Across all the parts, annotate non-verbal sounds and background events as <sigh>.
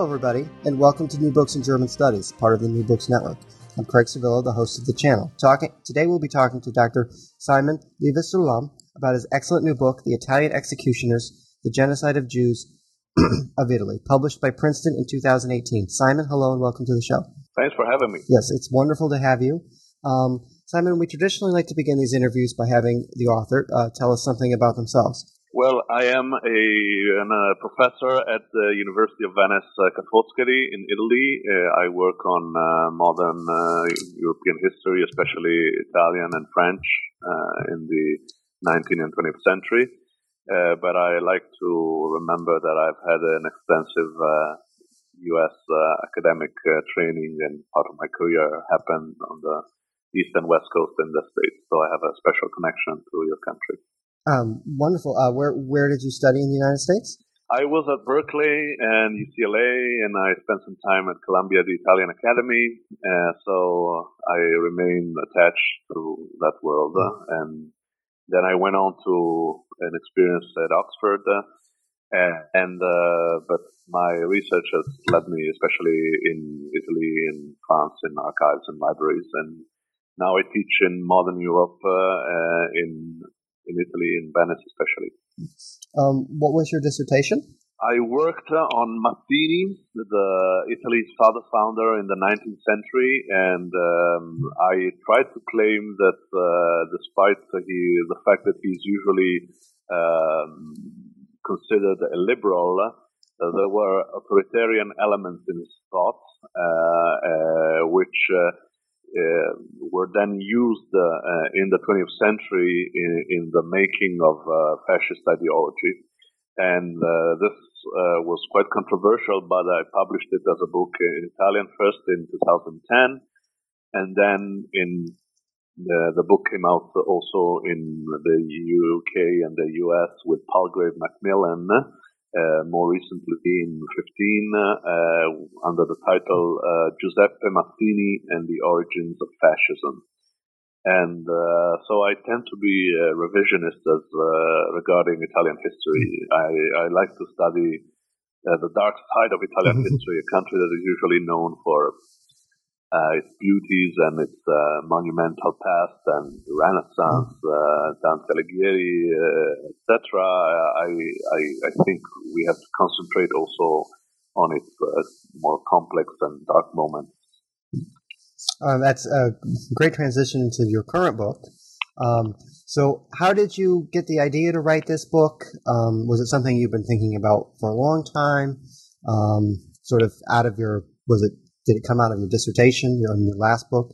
Hello, everybody, and welcome to New Books in German Studies, part of the New Books Network. I'm Craig Sevilla, the host of the channel. Talking today, we'll be talking to Dr. Simon Levis Sullam about his excellent new book, "The Italian Executioners: The Genocide of Jews <clears throat> of Italy," published by Princeton in 2018. Simon, hello, and welcome to the show. Thanks for having me. Yes, it's wonderful to have you. Um, Simon, we traditionally like to begin these interviews by having the author uh, tell us something about themselves. Well, I am a, a professor at the University of Venice, uh, in Italy. Uh, I work on uh, modern uh, European history, especially Italian and French uh, in the 19th and 20th century. Uh, but I like to remember that I've had an extensive U.S. academic training and part of my career happened on the east and west coast in the States. So I have a special connection to your country. Um, wonderful. Uh, where where did you study in the United States? I was at Berkeley and UCLA, and I spent some time at Columbia, the Italian Academy. Uh, so I remain attached to that world. Uh, and then I went on to an experience at Oxford. Uh, and uh, but my research has led me, especially in Italy, in France, in archives and libraries, and now I teach in modern Europe uh, in in Italy, in Venice especially. Um, what was your dissertation? I worked on Mazzini, the Italy's father founder in the 19th century, and um, I tried to claim that uh, despite he, the fact that he's usually um, considered a liberal, uh, there were authoritarian elements in his thoughts, uh, uh which uh, uh, were then used uh, in the 20th century in, in the making of uh, fascist ideology. And this was quite controversial, but I published it as a book in Italian first in 2010. And then in the, the, book came out also in the UK and the US with Palgrave Macmillan, uh, more recently in 15 uh, under the title uh, Giuseppe Mazzini and the Origins of Fascism. And uh, so I tend to be a revisionist as uh, regarding Italian history. I, I like to study the dark side of Italian history, a country that is usually known for uh, its beauties and its uh, monumental past and Renaissance, uh, Dante Alighieri, uh, etc. I, I, I think we have to concentrate also on its uh, more complex and dark moments. Uh, that's a great transition into your current book. Um, so, how did you get the idea to write this book? Um, was it something you've been thinking about for a long time? Um, sort of out of your was it did it come out of your dissertation, your, your last book?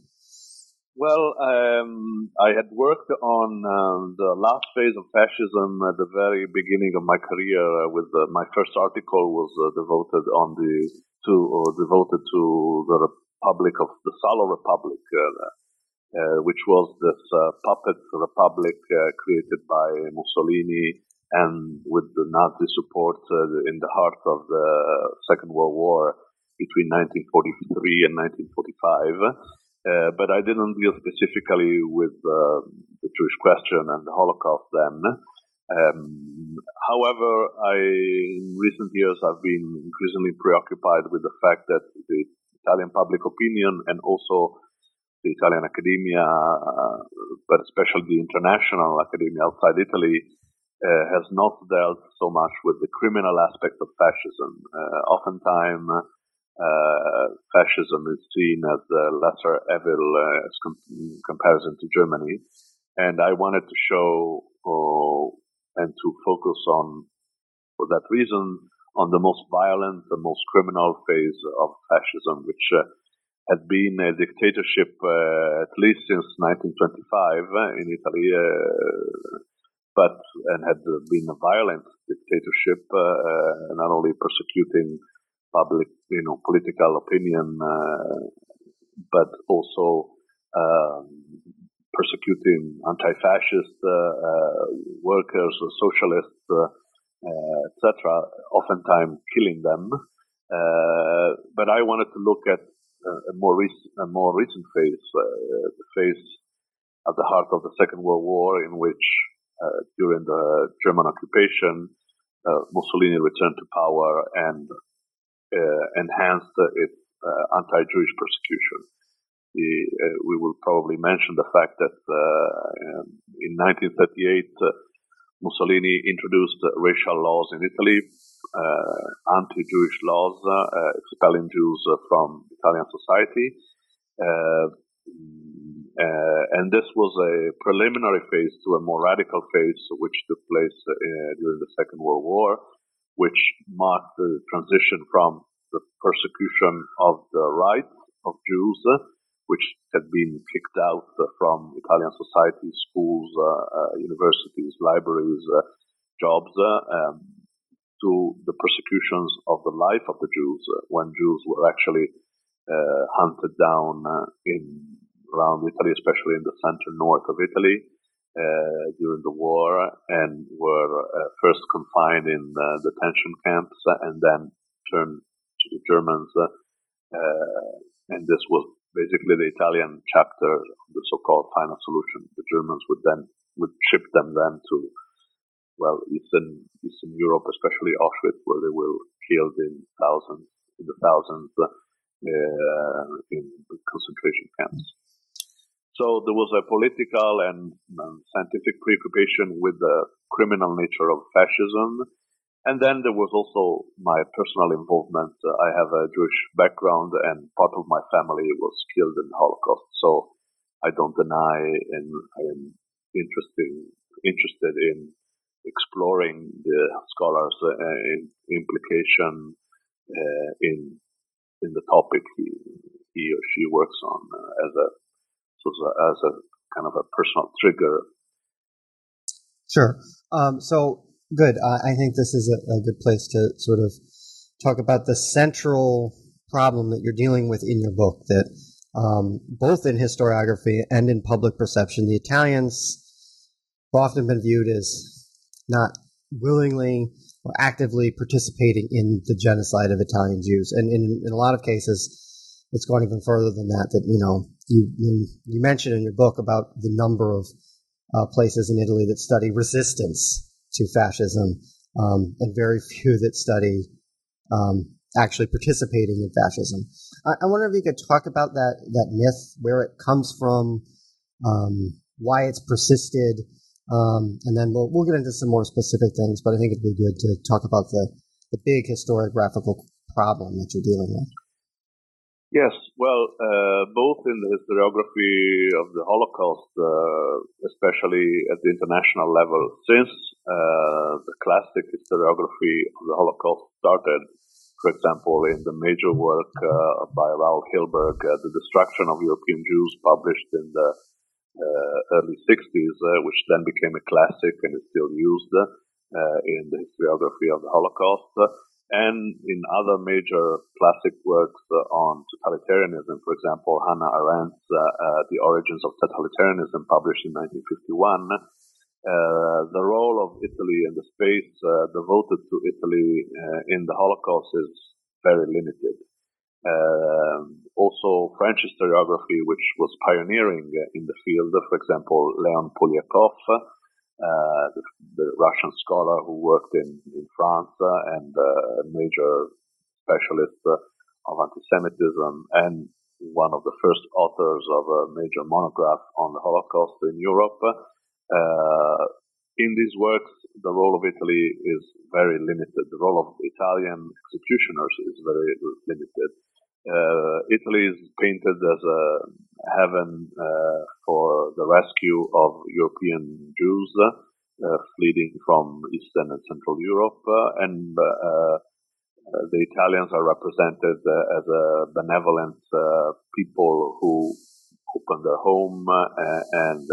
Well, um, I had worked on uh, the last phase of fascism at the very beginning of my career. Uh, with uh, my first article was uh, devoted on the to or devoted to the Republic of the Salo Republic, uh, uh, which was this puppet republic created by Mussolini and with the Nazi support in the heart of the Second World War between 1943 and 1945. Uh, but I didn't deal specifically with uh, the Jewish question and the Holocaust then. Um, however, I, in recent years, I've been increasingly preoccupied with the fact that the Italian public opinion and also the Italian academia, uh, but especially the international academia outside Italy, uh, has not dealt so much with the criminal aspect of fascism. Uh, oftentimes, uh, fascism is seen as the lesser evil uh, as com- in comparison to Germany. And I wanted to show uh, and to focus on, for that reason, on the most violent, the most criminal phase of fascism, which uh, had been a dictatorship uh, at least since 1925 uh, in Italy, but and had been a violent dictatorship, not only persecuting public, you know, political opinion, but also um, persecuting anti-fascist workers, socialists, etc. Oftentimes killing them. but I wanted to look at a more recent, a more recent phase, uh, the phase at the heart of the Second World War, in which uh, during the German occupation, uh, Mussolini returned to power and Uh, enhanced its uh, anti-Jewish persecution. The, uh, we will probably mention the fact that um, in 1938 Mussolini introduced racial laws in Italy, uh, anti-Jewish laws uh, expelling Jews from Italian society. Uh, and this was a preliminary phase to a more radical phase, which took place during the Second World War, which marked the transition from the persecution of the rights of Jews which had been kicked out from Italian society, schools, uh, uh, universities, libraries, uh, jobs, um, to the persecutions of the life of the Jews when Jews were actually hunted down in around Italy, especially in the center north of Italy. Uh, during the war and were uh, first confined in uh, detention camps and then turned to the Germans. and this was basically the Italian chapter of the so-called final solution. The Germans would then would ship them then to well Eastern Eastern Europe, especially Auschwitz, where they were killed in thousands in the thousands uh, in concentration camps. So there was a political and scientific preoccupation with the criminal nature of fascism and then there was also my personal involvement. Uh, I have a Jewish background, and part of my family was killed in the Holocaust. So I don't deny, and I am interested interested in exploring the scholars' uh, in, implication uh, in in the topic he he or she works on uh, as a so as a kind of a personal trigger. Sure. Um, so Good. I think this is a, a good place to sort of talk about the central problem that you're dealing with in your book that um, both in historiography and in public perception, the Italians have often been viewed as not willingly or actively participating in the genocide of Italian Jews. And in, in a lot of cases, it's gone even further than that, that, you know, you, you mentioned in your book about the number of uh, places in Italy that study resistance to fascism, um, and very few that study um, actually participating in fascism. I, I, wonder if you could talk about that that myth, where it comes from, um, why it's persisted, um, and then we'll we'll get into some more specific things. But I think it'd be good to talk about the the big historiographical problem that you're dealing with. Yes, well, uh, both in the historiography of the Holocaust, uh, especially at the international level, since uh, the classic historiography of the Holocaust started, for example, in the major work uh, by Raoul Hilberg, uh, The Destruction of European Jews, published in the uh, early 60s, which then became a classic and is still used in the historiography of the Holocaust and in other major classic works on totalitarianism, for example, Hannah Arendt's uh, uh, The Origins of Totalitarianism, published in 1951, uh, the role of Italy and the space uh, devoted to Italy uh, in the Holocaust is very limited. Um, also, French historiography, which was pioneering in the field, for example, Leon Poliakov, uh, the, the, Russian scholar who worked in, in France uh, and uh, a major specialist of anti-Semitism and one of the first authors of a major monograph on the Holocaust in Europe. in these works, the role of Italy is very limited. The role of Italian executioners is very limited. Uh, Italy is painted as a heaven uh, for the rescue of European Jews uh, fleeing from Eastern and Central Europe, uh, and uh, the Italians are represented as a benevolent people who open their home and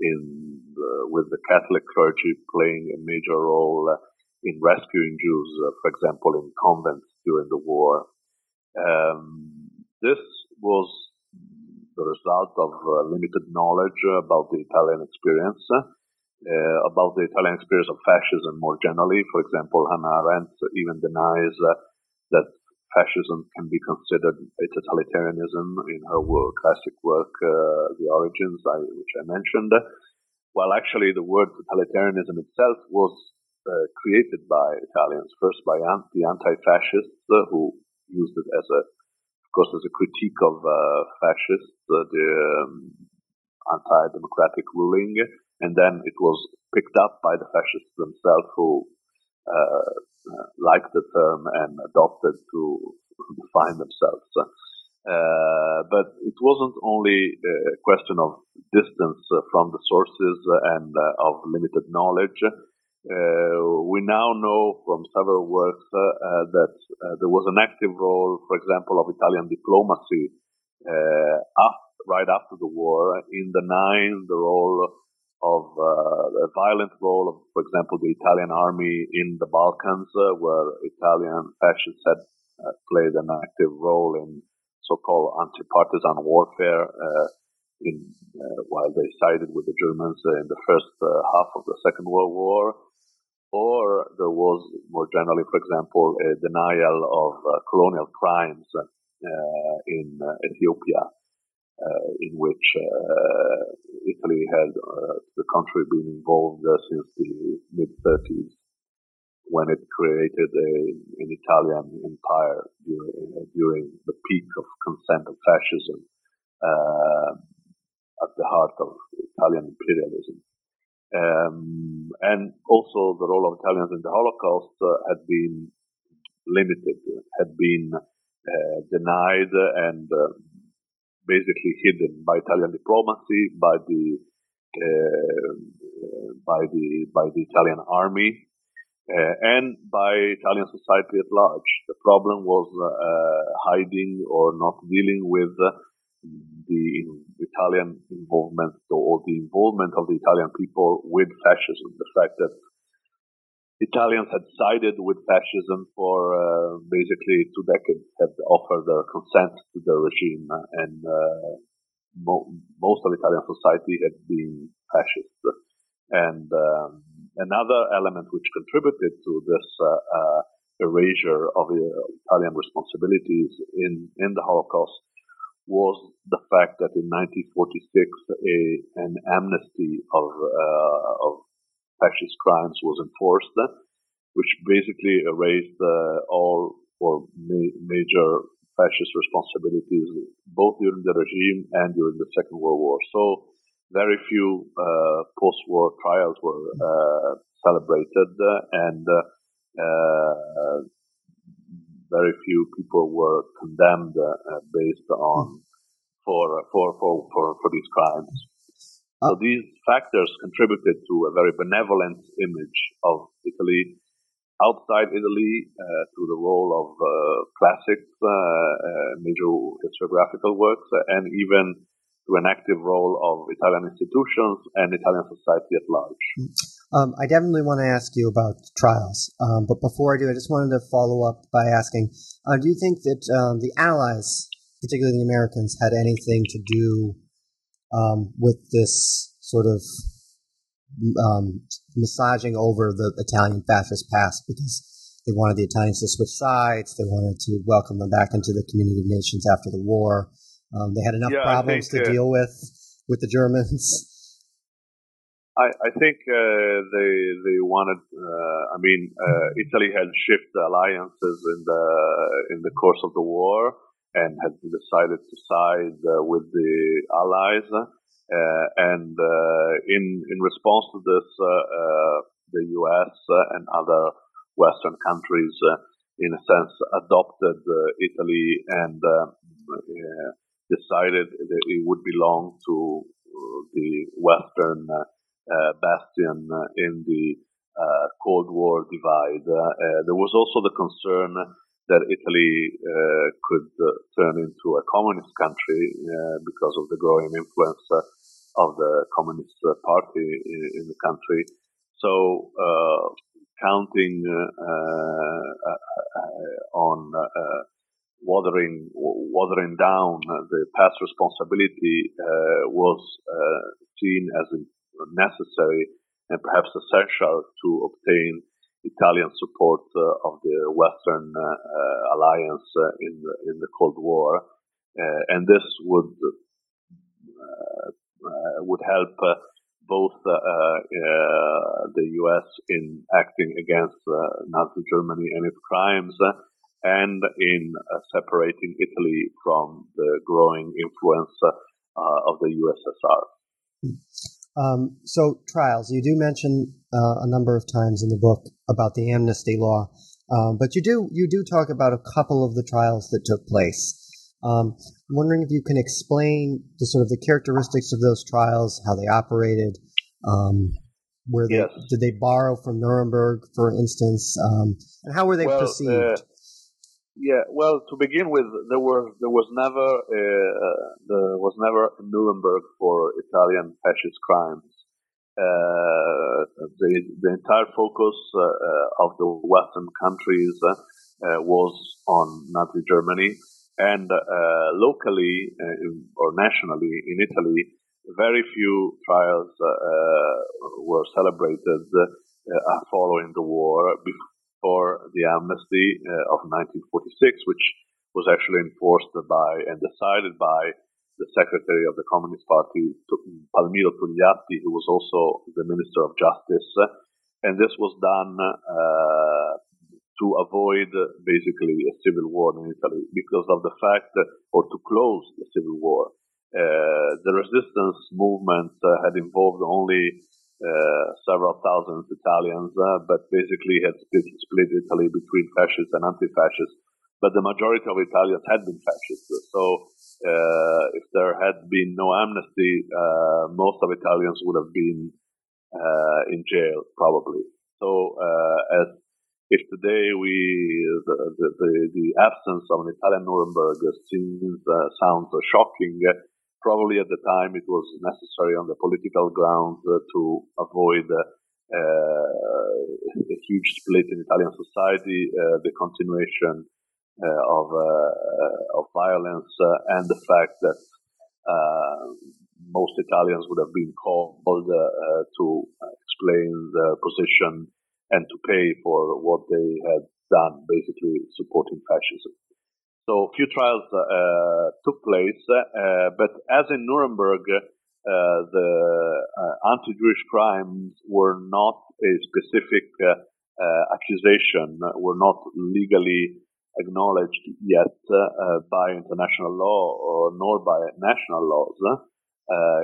in with the Catholic clergy playing a major role in rescuing Jews, for example, in convents during the war. Um, this was the result of uh, limited knowledge about the Italian experience, uh, about the Italian experience of fascism more generally. For example, Hannah Arendt even denies uh, that fascism can be considered a totalitarianism in her work, classic work, uh, The Origins, I, which I mentioned. Well, actually, the word totalitarianism itself was uh, created by Italians, first by the anti-fascists uh, who used it as a of course, as a critique of uh, fascists, uh, the um, anti-democratic ruling, and then it was picked up by the fascists themselves who uh, uh liked the term and adopted to define themselves. Uh, but it wasn't only a question of distance from the sources and uh, of limited knowledge. Uh, we now know from several works uh, uh, that there was an active role, for example, of Italian diplomacy after, right after the war in denying the role of uh, a violent role of, for example, the Italian army in the Balkans, uh, where Italian fascists had uh, played an active role in so-called anti-partisan warfare in, while they sided with the Germans in the first half of the Second World War or there was more generally, for example, a denial of uh, colonial crimes uh, in uh, Ethiopia, uh, in which uh, Italy had the country been involved since the mid 30s when it created a, an Italian empire during, during, the peak of consent of fascism at the heart of Italian imperialism. Um, and also the role of Italians in the Holocaust uh, had been limited, had been uh, denied and uh, basically hidden by Italian diplomacy, by the uh, by the by the Italian army, uh, and by Italian society at large. The problem was uh, hiding or not dealing with the Italian involvement or the involvement of the Italian people with fascism. The fact that Italians had sided with fascism for uh, basically two decades, had offered their consent to the regime, and uh, mo- most of Italian society had been fascist. And um, another element which contributed to this uh, uh erasure of uh, Italian responsibilities in, in the Holocaust was the fact that in 1946 a, an amnesty of, uh, of fascist crimes was enforced, which basically erased uh, all or ma- major fascist responsibilities both during the regime and during the Second World War. So very few uh, post-war trials were uh, celebrated, and uh, very few people were condemned uh, based on for, for, for, for, for these crimes. So uh, these factors contributed to a very benevolent image of Italy outside Italy uh, to the role of uh, classics, uh, uh major historiographical works, and even an active role of Italian institutions and Italian society at large. Um, I definitely want to ask you about trials, um, but before I do, I just wanted to follow up by asking: uh, Do you think that um, the Allies, particularly the Americans, had anything to do um, with this sort of um, massaging over the Italian fascist past because they wanted the Italians to switch sides, they wanted to welcome them back into the community of nations after the war. Um, they had enough yeah, problems think, to uh, deal with with the Germans. I, I think uh, they they wanted. Uh, I mean, uh, Italy had shifted alliances in the in the course of the war and had decided to side uh, with the Allies. Uh, and in in response to this, the U.S. and other Western countries, in a sense, adopted Italy and decided that it would belong to uh, the Western uh, uh bastion uh, in the uh, Cold War divide. Uh, there was also the concern that Italy could turn into a communist country because of the growing influence of the Communist Party in, in the country. So counting on watering watering down the past responsibility uh, was uh, seen as necessary and perhaps essential to obtain Italian support uh, of the Western alliance in the, in the Cold War, and this would would help both uh, uh, the U.S. in acting against uh, Nazi Germany and its crimes, and in uh, separating Italy from the growing influence uh, of the USSR. Um, so trials, you do mention uh, a number of times in the book about the amnesty law, um, but you do you do talk about a couple of the trials that took place. Um, I'm wondering if you can explain the sort of the characteristics of those trials, how they operated, um, where they yes. did they borrow from Nuremberg, for instance, um, and how were they well, perceived? Uh, yeah, well, to begin with, there were there was never uh, there was never Nuremberg for Italian fascist crimes. Uh, the the entire focus uh, of the Western countries uh, was on Nazi Germany, and uh, locally uh, or nationally in Italy, very few trials were celebrated following the war for the amnesty uh, of 1946, which was actually enforced by and decided by the secretary of the Communist Party, Palmiro Togliatti, who was also the Minister of Justice. And this was done uh, to avoid basically a civil war in Italy because of the fact, that, or to close the civil war. Uh, the resistance movement uh, had involved only several thousand Italians, uh, but basically had split, split Italy between fascists and anti-fascists. But the majority of Italians had been fascists. So uh, if there had been no amnesty, most of Italians would have been in jail, probably. So as if today we the, the, the, absence of an Italian Nuremberg seems uh, sounds uh, shocking, probably at the time it was necessary on the political grounds uh, to avoid uh, a huge split in Italian society, uh, the continuation of of violence, and the fact that most Italians would have been called to explain their position and to pay for what they had done, basically supporting fascism. So few trials uh, took place, uh, but as in Nuremberg, uh, the anti-Jewish crimes were not a specific accusation, were not legally acknowledged yet by international law or nor by national laws. Uh,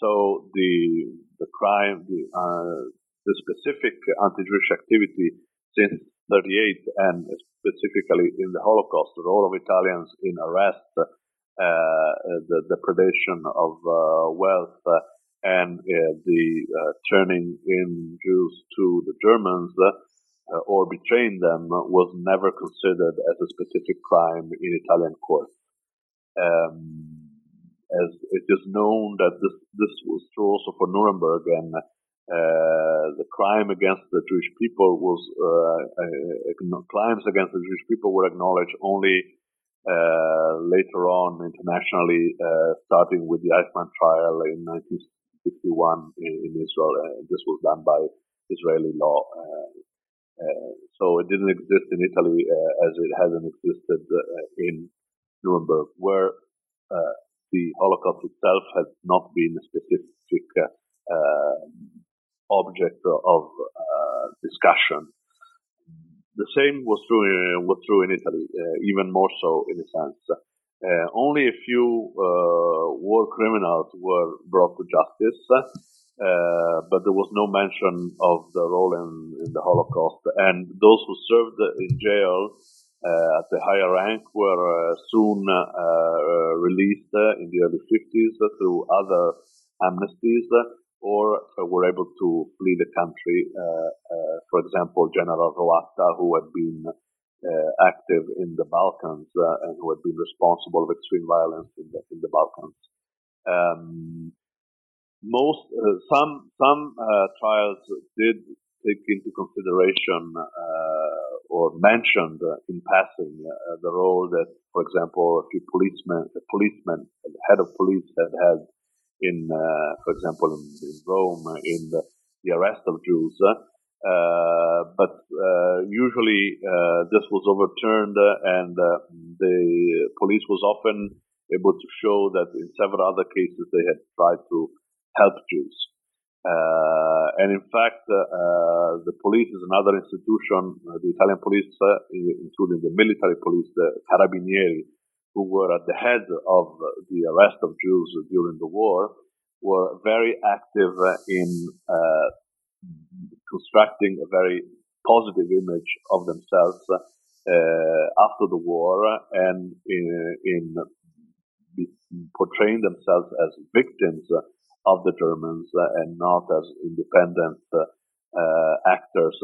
so the the crime, the, uh, the specific anti-Jewish activity since 38 and specifically in the Holocaust, the role of Italians in arrest, uh, the depredation of uh, wealth, uh, and the turning in Jews to the Germans or betraying them was never considered as a specific crime in Italian courts. Um, as it is known that this this was true also for Nuremberg and uh, the crime against the Jewish people was uh, uh, crimes against the Jewish people were acknowledged only later on internationally, starting with the Eichmann trial in 1961 in, in Israel. this was done by Israeli law. Uh, so it didn't exist in Italy uh, as it hasn't existed uh, in Nuremberg, where the Holocaust itself has not been a specific object of uh, discussion. The same was true in, was true in Italy, uh, even more so in a sense. Uh, only a few war criminals were brought to justice, but there was no mention of the role in, in the Holocaust. And those who served in jail uh, at the higher rank were uh, soon uh, released in the early 50s through other amnesties or uh, were able to flee the country. Uh, uh, for example, General Roatta, who had been active in the Balkans and who had been responsible of extreme violence in the, in the Balkans. Um, most uh, some some uh, trials did take into consideration uh, or mentioned in passing the role that, for example, a few policemen, a policeman, the head of police had had in, uh, for example, in, in Rome, in the, the, arrest of Jews. Uh, but uh, usually uh, this was overturned, and the police was often able to show that in several other cases they had tried to help Jews. Uh, and in fact, uh, the police is another institution, uh, the Italian police, including the military police, the Carabinieri, who were at the head of the arrest of Jews during the war, were very active in constructing a very positive image of themselves uh, after the war and in, in, portraying themselves as victims of the Germans uh, and not as independent uh, uh, actors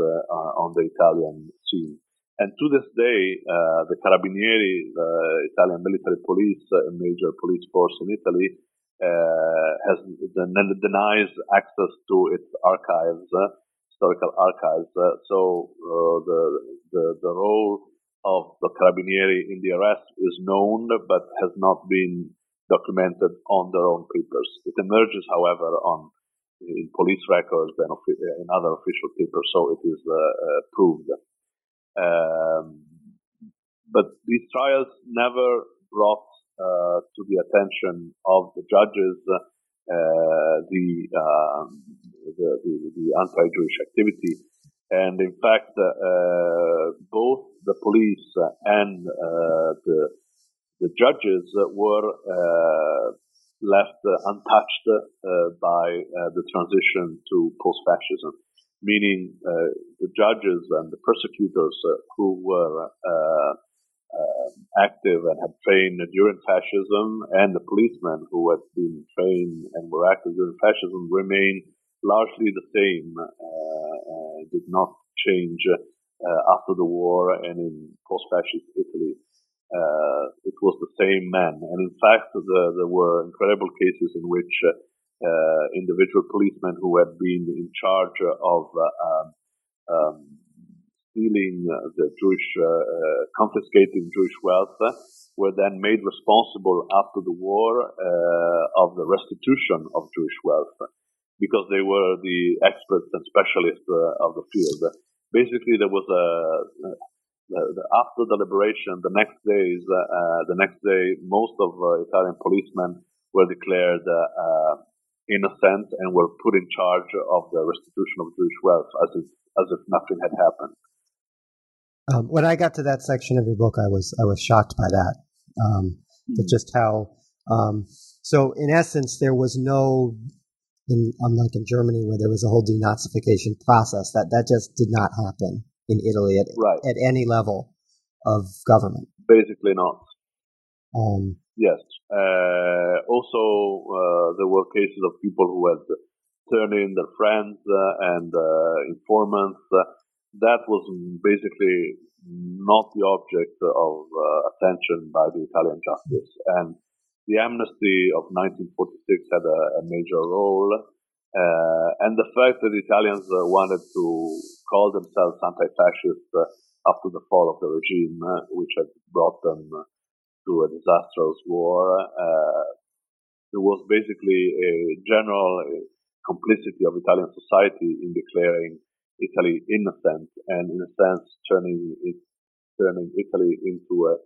on the Italian scene. And to this day, uh, the Carabinieri, the Italian military police, a major police force in Italy, uh, has denies access to its archives, uh, historical archives. so the, the the role of the Carabinieri in the arrest is known, but has not been documented on their own papers. It emerges, however, on in police records and in other official papers, so it is uh, uh, proved. Um, but these trials never brought uh, to the attention of the judges uh, the, um, the, the, the anti-Jewish activity, and in fact, uh, both the police and uh, the the judges were uh, left untouched uh, by the transition to post-fascism, meaning the judges and the prosecutors who were active and had trained during fascism, and the policemen who had been trained and were active during fascism remain largely the same, uh, did not change uh, after the war and in post-fascist Italy. Uh, it was the same men, And in fact, the, there were incredible cases in which uh, uh individual policemen who had been in charge of uh, um, um, stealing the Jewish, uh, confiscating Jewish wealth, were then made responsible after the war of the restitution of Jewish wealth because they were the experts and specialists of the field. Basically, there was a after the liberation, the next days, uh, the next day, most of uh, Italian policemen were declared uh, innocent and were put in charge of the restitution of Jewish wealth as if, as if nothing had happened. Um, when I got to that section of your book, I was I was shocked by that. Um, mm-hmm. Just how um, so in essence there was no, in, unlike in Germany where there was a whole denazification process that that just did not happen in Italy at, right. at any level of government? Basically not. Um, yes. Uh, also, uh, there were cases of people who had turned in their friends uh, and uh, informants. that was basically not the object of uh, attention by the Italian justice. And the amnesty of 1946 had a, a major role uh, and the fact that the Italians uh, wanted to call themselves anti-fascist uh, after the fall of the regime, uh, which had brought them uh, to a disastrous war, uh, there was basically a general complicity of Italian society in declaring Italy innocent and, in a sense, turning it, turning Italy into a,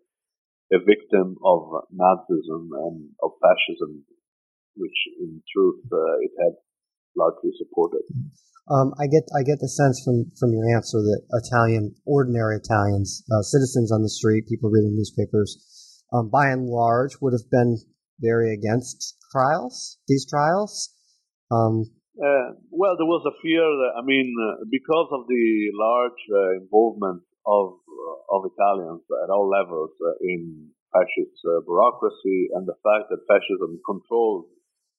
a victim of Nazism and of fascism, which in truth it had largely supported. Um, I get I get the sense from from your answer that Italian, ordinary Italians, uh, citizens on the street, people reading newspapers, um, by and large, would have been very against trials. These trials. Um, uh, well, there was a fear. That, I mean, uh, because of the large uh, involvement of uh, of Italians at all levels uh, in fascist bureaucracy, and the fact that fascism controlled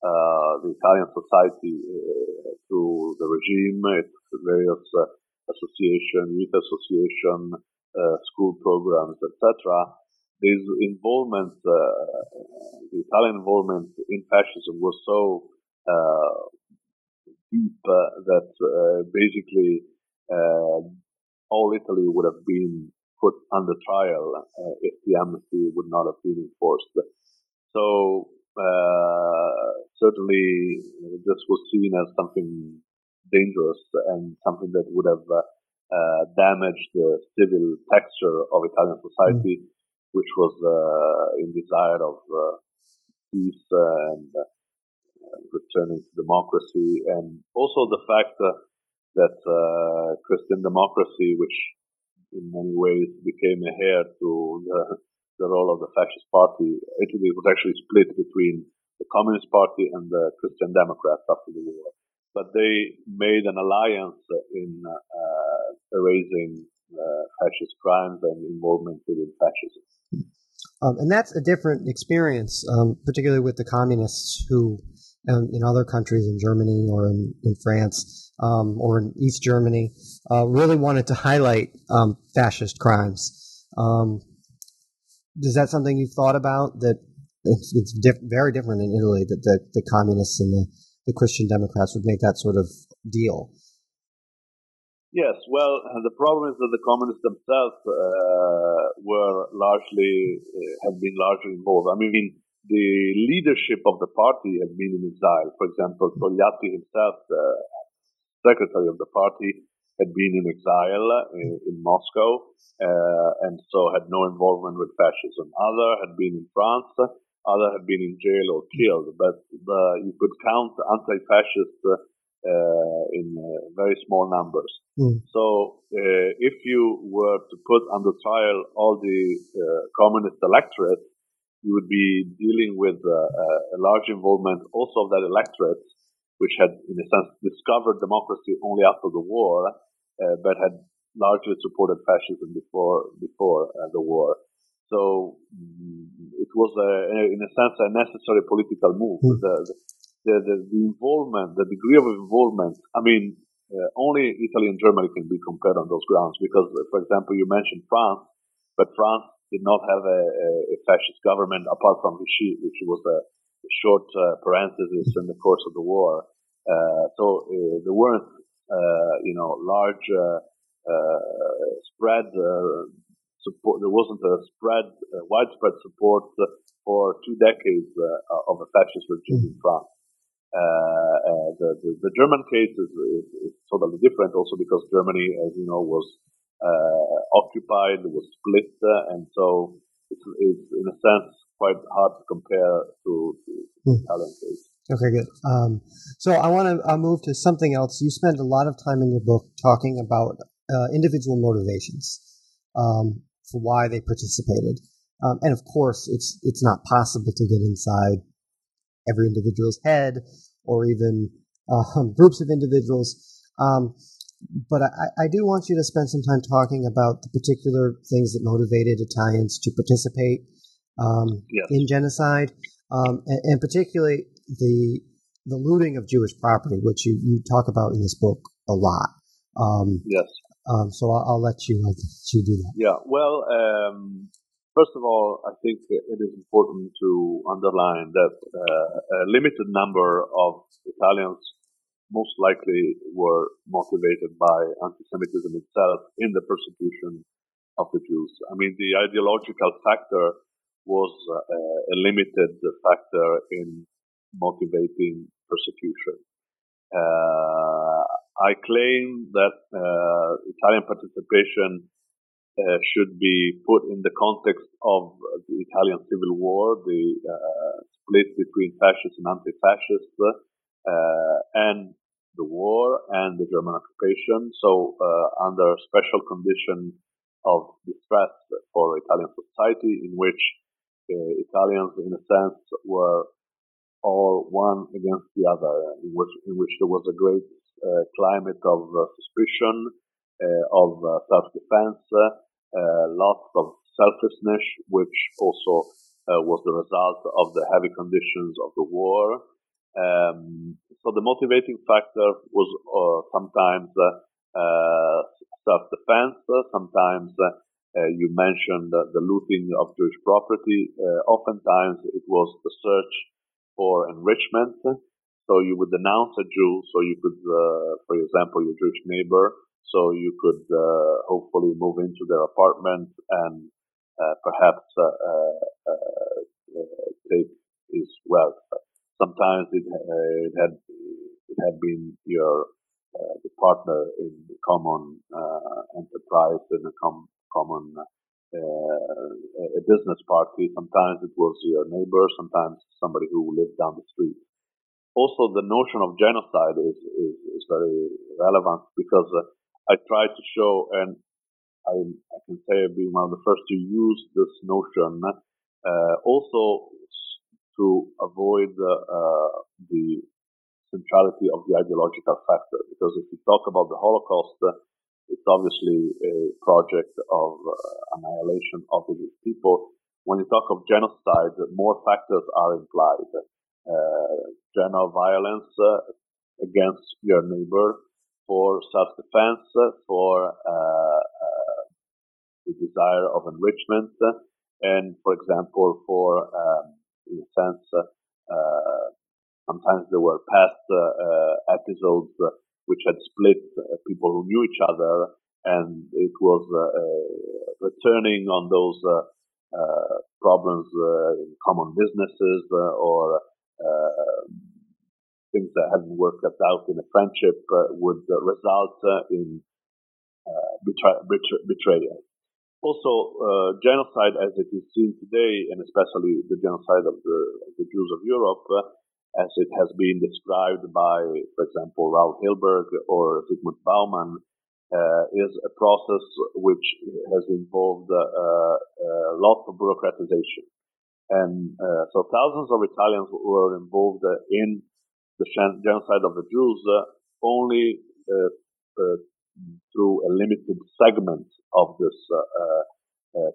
the Italian society through the regime, its various association, youth association, school programs, etc. this involvement, the Italian involvement in fascism was so deep that basically all Italy would have been put under trial uh, if the amnesty would not have been enforced. So uh, certainly this was seen as something dangerous and something that would have uh, damaged the civil texture of Italian society, mm. Which was in desire of peace and returning to democracy, and also the fact that uh, Christian democracy, which in many ways became a heir to the, the role of the fascist party. Italy was actually split between the Communist Party and the Christian Democrats after the war. But they made an alliance in uh, erasing uh, fascist crimes and involvement within fascism. Um, and that's a different experience, um, particularly with the communists who, um, in other countries, in Germany or in, in France, um, or in East Germany, uh, really wanted to highlight um, fascist crimes. Um, is that something you've thought about? That it's, it's diff- very different in Italy that the, the communists and the, the Christian Democrats would make that sort of deal. Yes, well, the problem is that the communists themselves uh, were largely uh, have been largely involved. I mean, the leadership of the party had been in exile. For example, Togliatti himself uh, secretary of the party, had been in exile in, in Moscow uh, and so had no involvement with fascism. Other had been in France, other had been in jail or killed, but the, you could count anti-fascist uh, in uh, very small numbers. Mm. So uh, if you were to put under trial all the uh, communist electorate, you would be dealing with uh, a large involvement also of that electorate which had, in a sense, discovered democracy only after the war, uh, but had largely supported fascism before before uh, the war. So mm, it was, a, in a sense, a necessary political move. Mm. The, the, the, the, involvement, the degree of involvement. I mean, uh, only Italy and Germany can be compared on those grounds because, for example, you mentioned France, but France did not have a, a fascist government apart from Vichy, which was a short uh, parenthesis in the course of the war. Uh, so uh, there weren't, uh, you know, large spread support. There wasn't a spread, widespread support for two decades of a fascist regime in France. Uh, the, the, the, German case is, is, is, totally different also because Germany, as you know, was uh, occupied, was split, uh, and so it's, it's, in a sense quite hard to compare to, to the hmm. Italian case. Okay, good. Um, so I want to uh, move to something else. You spend a lot of time in your book talking about uh, individual motivations um, for why they participated, um, and of course, it's it's not possible to get inside every individual's head or even uh, <laughs> groups of individuals. Um, but I, I, do want you to spend some time talking about the particular things that motivated Italians to participate um, yes. in genocide, um, and, and, particularly the the looting of Jewish property, which you, you talk about in this book a lot. Um, yes. Um, so I'll, I'll, let you I'll let you do that. Yeah. Well, um, first of all, I think it is important to underline that uh, a limited number of Italians most likely were motivated by anti-Semitism itself in the persecution of the Jews. I mean, the ideological factor was uh, a limited factor in motivating persecution. Uh, I claim that uh, Italian participation uh, should be put in the context of the Italian Civil War, the uh, split between fascists and anti-fascists, uh, and the war and the German occupation. So, under special condition of distress for Italian society, in which Italians, in a sense, were all one against the other, in which, in which there was a great uh, climate of uh, suspicion, uh, of uh, self-defense, uh, lots of selfishness, which also uh, was the result of the heavy conditions of the war. Um, so the motivating factor was sometimes self-defense, sometimes Uh, you mentioned the looting of Jewish property. Uh, oftentimes, it was the search for enrichment. So you would denounce a Jew, so you could, uh, for example, your Jewish neighbor, so you could hopefully move into their apartment and perhaps take his wealth. Sometimes it, it had it had been your uh, the partner in the common uh, enterprise in a com- common uh, a business party. Sometimes it was your neighbor, sometimes somebody who lived down the street. Also, the notion of genocide is, is, is very relevant because uh, I try to show, and I, I, can say I've been one of the first to use this notion, uh, also to avoid uh, the centrality of the ideological factor. Because if you talk about the Holocaust, it's obviously a project of uh, annihilation of the Jewish people. When you talk of genocide, more factors are implied. Uh, general violence uh, against your neighbor for self-defense, for uh, uh, the desire of enrichment, and for example, for, um, in a sense, uh, sometimes there were past episodes which had split uh, people who knew each other, and it was uh, uh, returning on those problems in common businesses or things that hadn't worked out in a friendship would result in betray- betray- betrayal. Also, uh, genocide as it is seen today, and especially the genocide of the, of the Jews of Europe, uh, as it has been described by, for example, Raoul Hilberg or Zygmunt Bauman, uh, is a process which has involved uh, uh, of bureaucratization. And uh, so thousands of Italians were involved in the genocide of the Jews only through a limited segment of this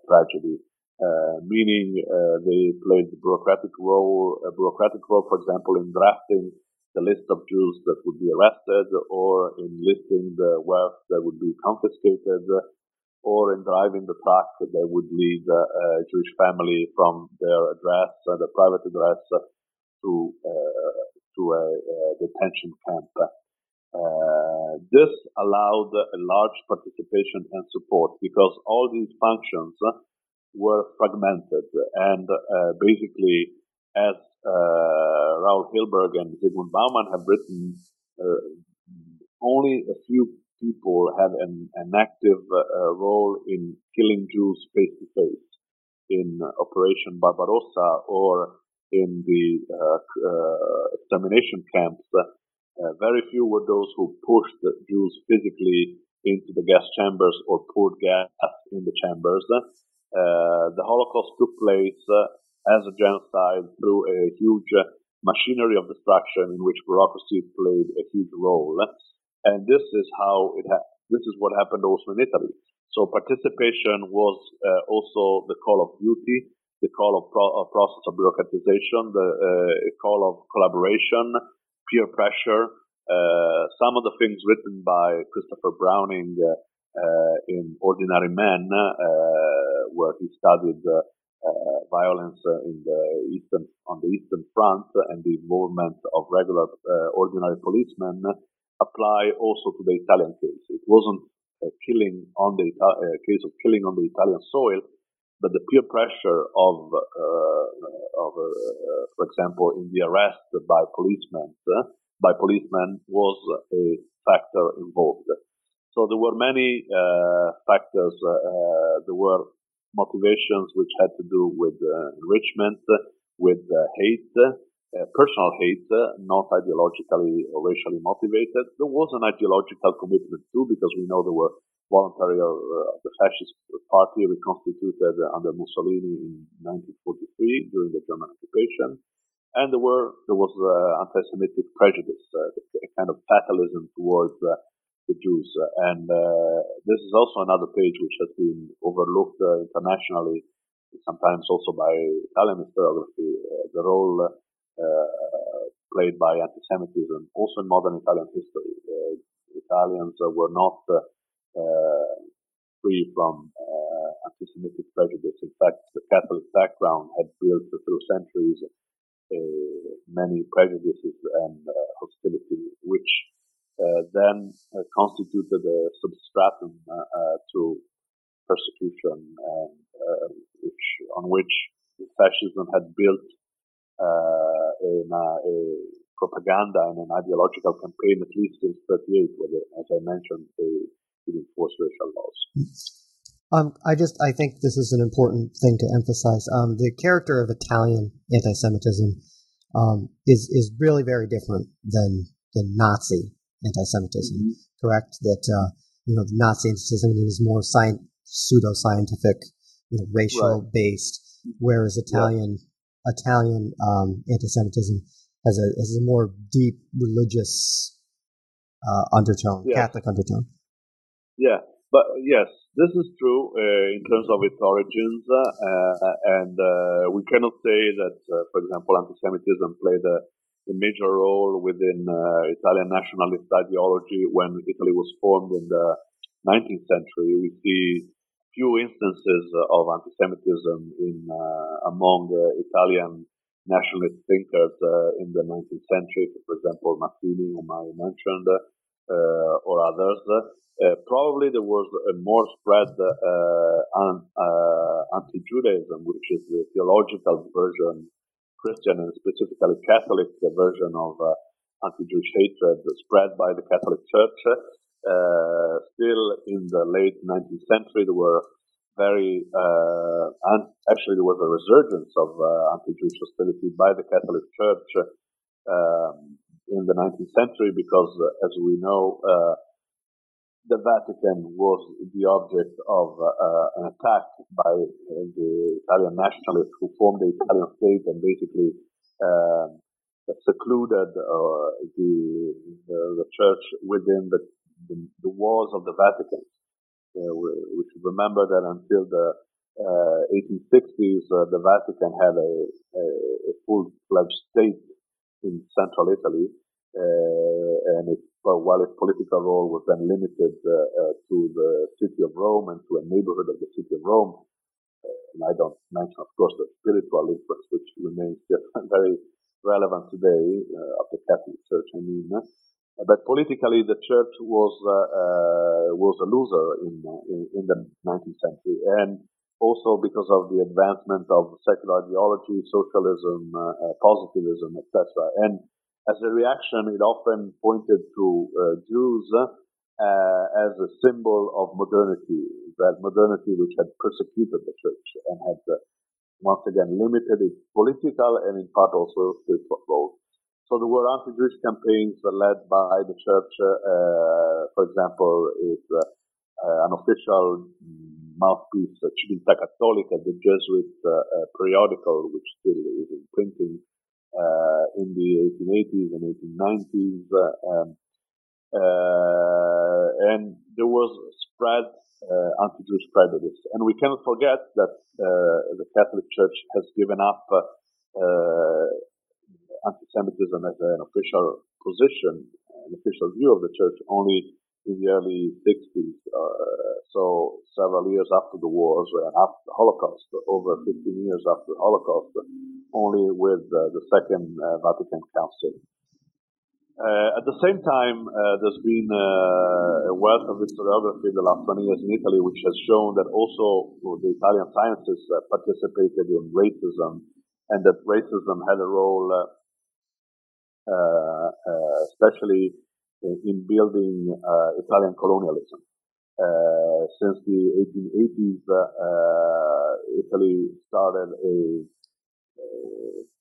tragedy. Uh, meaning uh, they played a bureaucratic role, a bureaucratic role, for example, in drafting the list of Jews that would be arrested, or in listing the wealth that would be confiscated, or in driving the truck that would lead a Jewish family from their address, uh, their private address, to uh, to a, a, detention camp. Uh, this allowed a large participation and support because all these functions were fragmented and uh, basically as uh, Raoul Hilberg and Zygmunt Bauman have written, uh, only a few people had an, an active uh, role in killing Jews face to face in Operation Barbarossa or in the uh, uh, extermination camps. very few were those who pushed the Jews physically into the gas chambers or poured gas in the chambers. Uh, the Holocaust took place uh, as a genocide through a huge uh, machinery of destruction in which bureaucracy played a huge role. And this is how it ha- this is what happened also in Italy. So participation was uh, also the call of duty, the call of pro- process of bureaucratization, the uh, call of collaboration, peer pressure. Uh, some of the things written by Christopher Browning in Ordinary Men where he studied uh, uh, violence uh, in the eastern on the eastern front and the involvement of regular ordinary policemen apply also to the Italian case. It wasn't killing on the a case of killing on the Italian soil, but the peer pressure of, uh, of uh, for example, in the arrest by policemen, uh, by policemen was a factor involved. So there were many factors. there were motivations which had to do with uh, enrichment, with uh, hate, uh, personal hate, not ideologically or racially motivated. There was an ideological commitment too, because we know there were voluntary uh, the fascist party reconstituted under Mussolini in 1943 during the German occupation, and there were there was uh, anti-Semitic prejudice, uh, a kind of fatalism towards the Jews. And uh, this is also another page which has been overlooked uh, internationally, sometimes also by Italian historiography, uh, the role played by anti-Semitism, also in modern Italian history. Italians were not Uh, free from uh, anti-Semitic prejudice. In fact, the Catholic background had built through centuries uh, many prejudices and uh, hostility, which uh, then uh, constituted a substratum to persecution, and, which, on which fascism had built in a, a propaganda and an ideological campaign, at least since 38, where, as I mentioned, they, they enforced racial laws. Um, I just I think this is an important thing to emphasize. Um, the character of Italian anti-Semitism um, is is really very different than than Nazi anti-Semitism. Mm-hmm. Correct? That uh, you know, the Nazi anti-Semitism is more science, pseudo-scientific, you know, racial right. based, whereas Italian yeah. Italian um, anti-Semitism has a has a more deep religious uh, undertone, yeah. Catholic undertone. Yeah, but yes, this is true uh, in terms of its origins, uh, and uh, we cannot say that, uh, for example, anti-Semitism played a, a major role within uh, Italian nationalist ideology when Italy was formed in the 19th century. We see few instances of anti-Semitism in uh, among Italian nationalist thinkers in the 19th century. For example, Mazzini, whom I mentioned, or others. Uh, probably there was a more spread uh, uh, anti-Judaism, which is the theological version, Christian and specifically Catholic version of anti-Jewish hatred spread by the Catholic Church. still in the late 19th century, there were very, uh, and actually there was a resurgence of uh, anti-Jewish hostility by the Catholic Church um, in the 19th century because, uh, as we know, the Vatican was the object of uh, an attack by uh, the Italian nationalists who formed the Italian state and basically secluded uh, the, the, church within the, the, the walls of the Vatican. Uh, we, we, should remember that until the 1860s, uh, the Vatican had a, a, a full-fledged state in central Italy, and it while its political role was then limited uh, uh, to the city of Rome and to a neighborhood of the city of Rome, uh, and I don't mention, of course, the spiritual influence, which remains <laughs> very relevant today of the Catholic Church, I mean. But politically, the church was was a loser in, in, in the 19th century, and also because of the advancement of secular ideology, socialism, uh, positivism, etc. And as a reaction, it often pointed to uh, Jews uh, as a symbol of modernity, that modernity which had persecuted the church and had uh, once again limited its political and in part also spiritual role. So there were anti-Jewish campaigns led by the church. Uh, for example, is uh, uh, an official mouthpiece, Civiltà Cattolica, the Jesuit periodical, which still is in printing uh, in the 1880s and 1890s. Um, uh, and there was spread uh, anti-Jewish prejudice. And we cannot forget that the Catholic Church has given up anti-Semitism as an official position, an official view of the church only in the early 60s, uh, so several years after the wars and after the Holocaust, over 15 years after the Holocaust, only with uh, the Second uh, Vatican Council. Uh, at the same time, there's been a wealth of historiography in the last 20 years in Italy, which has shown that also the Italian sciences participated in racism and that racism had a role, especially in building uh, Italian colonialism. Uh, since the 1880s, uh, Italy started a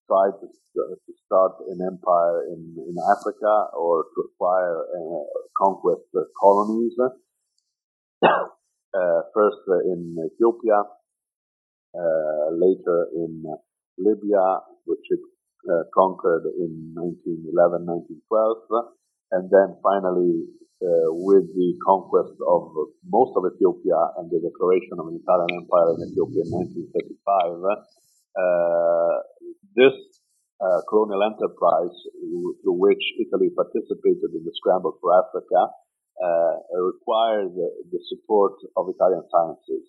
tried to, to, start an empire in, in Africa or to acquire uh, conquest colonies. Uh, <coughs> first in Ethiopia, uh, later in Libya, which it conquered in 1911, 1912 and then finally, uh, with the conquest of most of Ethiopia and the declaration of an Italian empire in Ethiopia in 1935, uh, this uh, colonial enterprise through which Italy participated in the scramble for Africa uh, required the, the, support of Italian sciences.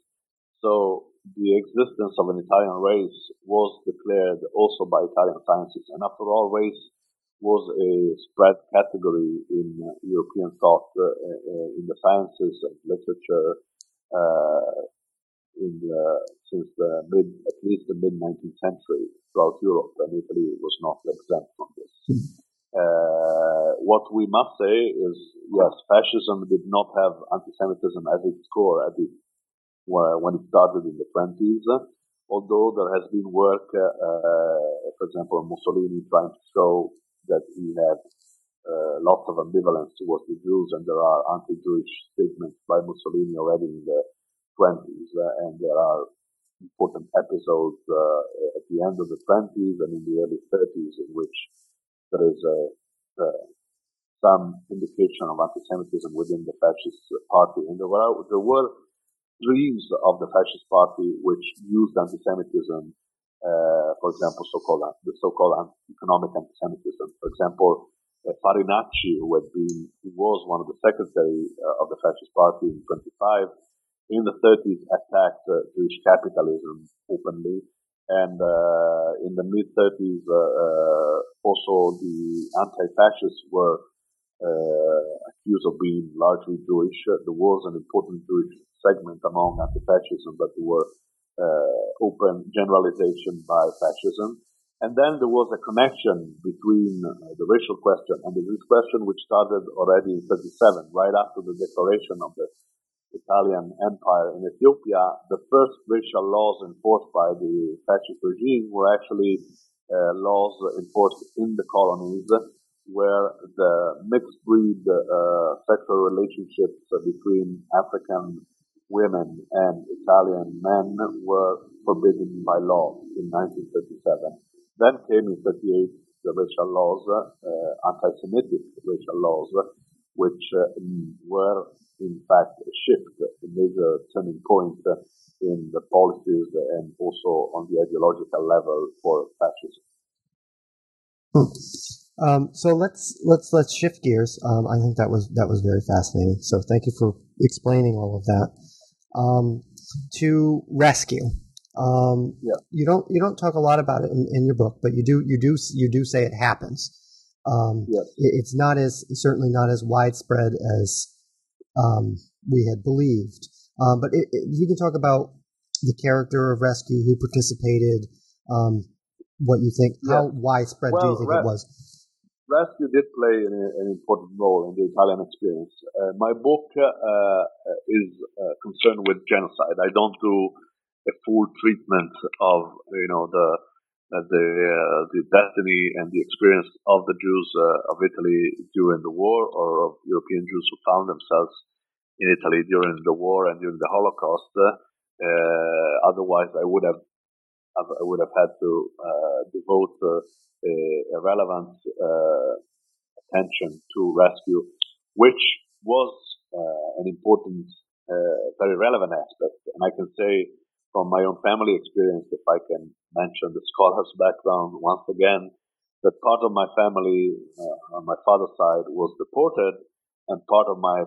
So the existence of an Italian race was declared also by Italian scientists. And after all, race was a spread category in European thought, uh, uh, in the sciences and literature, uh, in the, since the mid, at least the mid 19th century throughout Europe, and Italy was not exempt from this. Uh, what we must say is, yes, fascism did not have anti-Semitism as its core at the when it started in the 20s. Although there has been work, uh, for example, Mussolini trying to show that he had uh, lots of ambivalence towards the Jews, and there are anti-Jewish statements by Mussolini already in the 20s, uh, and there are important episodes uh, at the end of the 20s and in the early 30s in which there is a, uh, some indication of anti-Semitism within the fascist party, and there were there were streams of the fascist party which used anti-Semitism, uh, for example, so-called the so-called economic anti-Semitism. For example, uh, Farinacci, who had been, who was one of the secretary uh, of the fascist party in 25, in the 30s attacked uh, Jewish capitalism openly. And uh, in the mid 30s, uh, also the anti-fascists were accused of being largely Jewish. there was an important Jewish segment among anti-fascism, but there were uh, open generalization by fascism. And then there was a connection between uh, the racial question and the Jewish question, which started already in 37, right after the declaration of the Italian Empire in Ethiopia. The first racial laws enforced by the fascist regime were actually uh, laws enforced in the colonies where the mixed breed uh, sexual relationships between African women and Italian men were forbidden by law in 1937. Then came in 38 the racial laws, uh, anti-Semitic racial laws, which uh, were in fact a shift, a major turning point in the policies and also on the ideological level for fascism. Hmm. Um, so let's let's let's shift gears. Um, I think that was that was very fascinating. So thank you for explaining all of that um, to rescue. Um, yeah. You don't you don't talk a lot about it in, in, your book, but you do you do you do say it happens. Um, it's not as certainly not as widespread as um, we had believed. Um, but it, it, you can talk about the character of rescue, who participated, um, what you think, how widespread well, do you think it was? rescue did play an, an, important role in the Italian experience. Uh, my book uh, is uh, concerned with genocide. I don't do a full treatment of you know the uh, the uh, the destiny and the experience of the Jews uh, of Italy during the war, or of European Jews who found themselves in Italy during the war and during the Holocaust. otherwise, I would have I would have had to devote a relevant uh, attention to rescue, which was uh, an important, uh, very relevant aspect. And I can say from my own family experience, if I can mention the scholar's background once again, that part of my family uh, on my father's side was deported, and part of my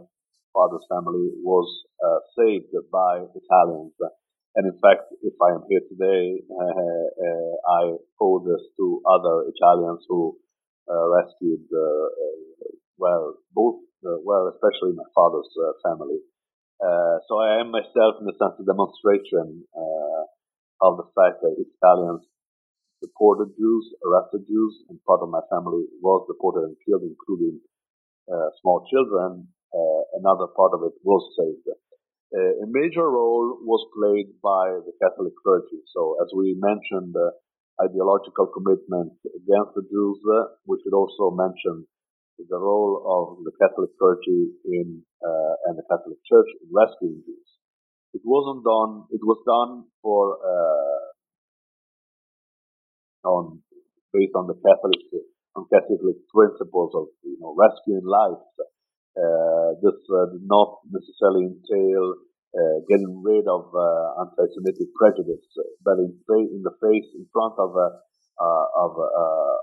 father's family was uh, saved by Italians. And in fact, if I am here today, uh, uh, I owe this to other Italians who uh, rescued, uh, well, both, well, especially my father's family. Uh, so I am myself, in a sense, a demonstration uh, of the fact that Italians deported Jews, arrested Jews, and part of my family was deported and killed, including uh, small children. another part of it was saved a major role was played by the Catholic clergy. So, as we mentioned, uh, ideological commitment against the Jews, uh, we should also mention the role of the Catholic clergy in uh, and the Catholic Church in rescuing Jews. It wasn't done. It was done for uh, on based on the Catholic on Catholic principles of you know rescuing lives uh, this uh, did not necessarily entail uh, getting rid of anti-Semitic prejudice, but in, in, the face, in front of a, of, a,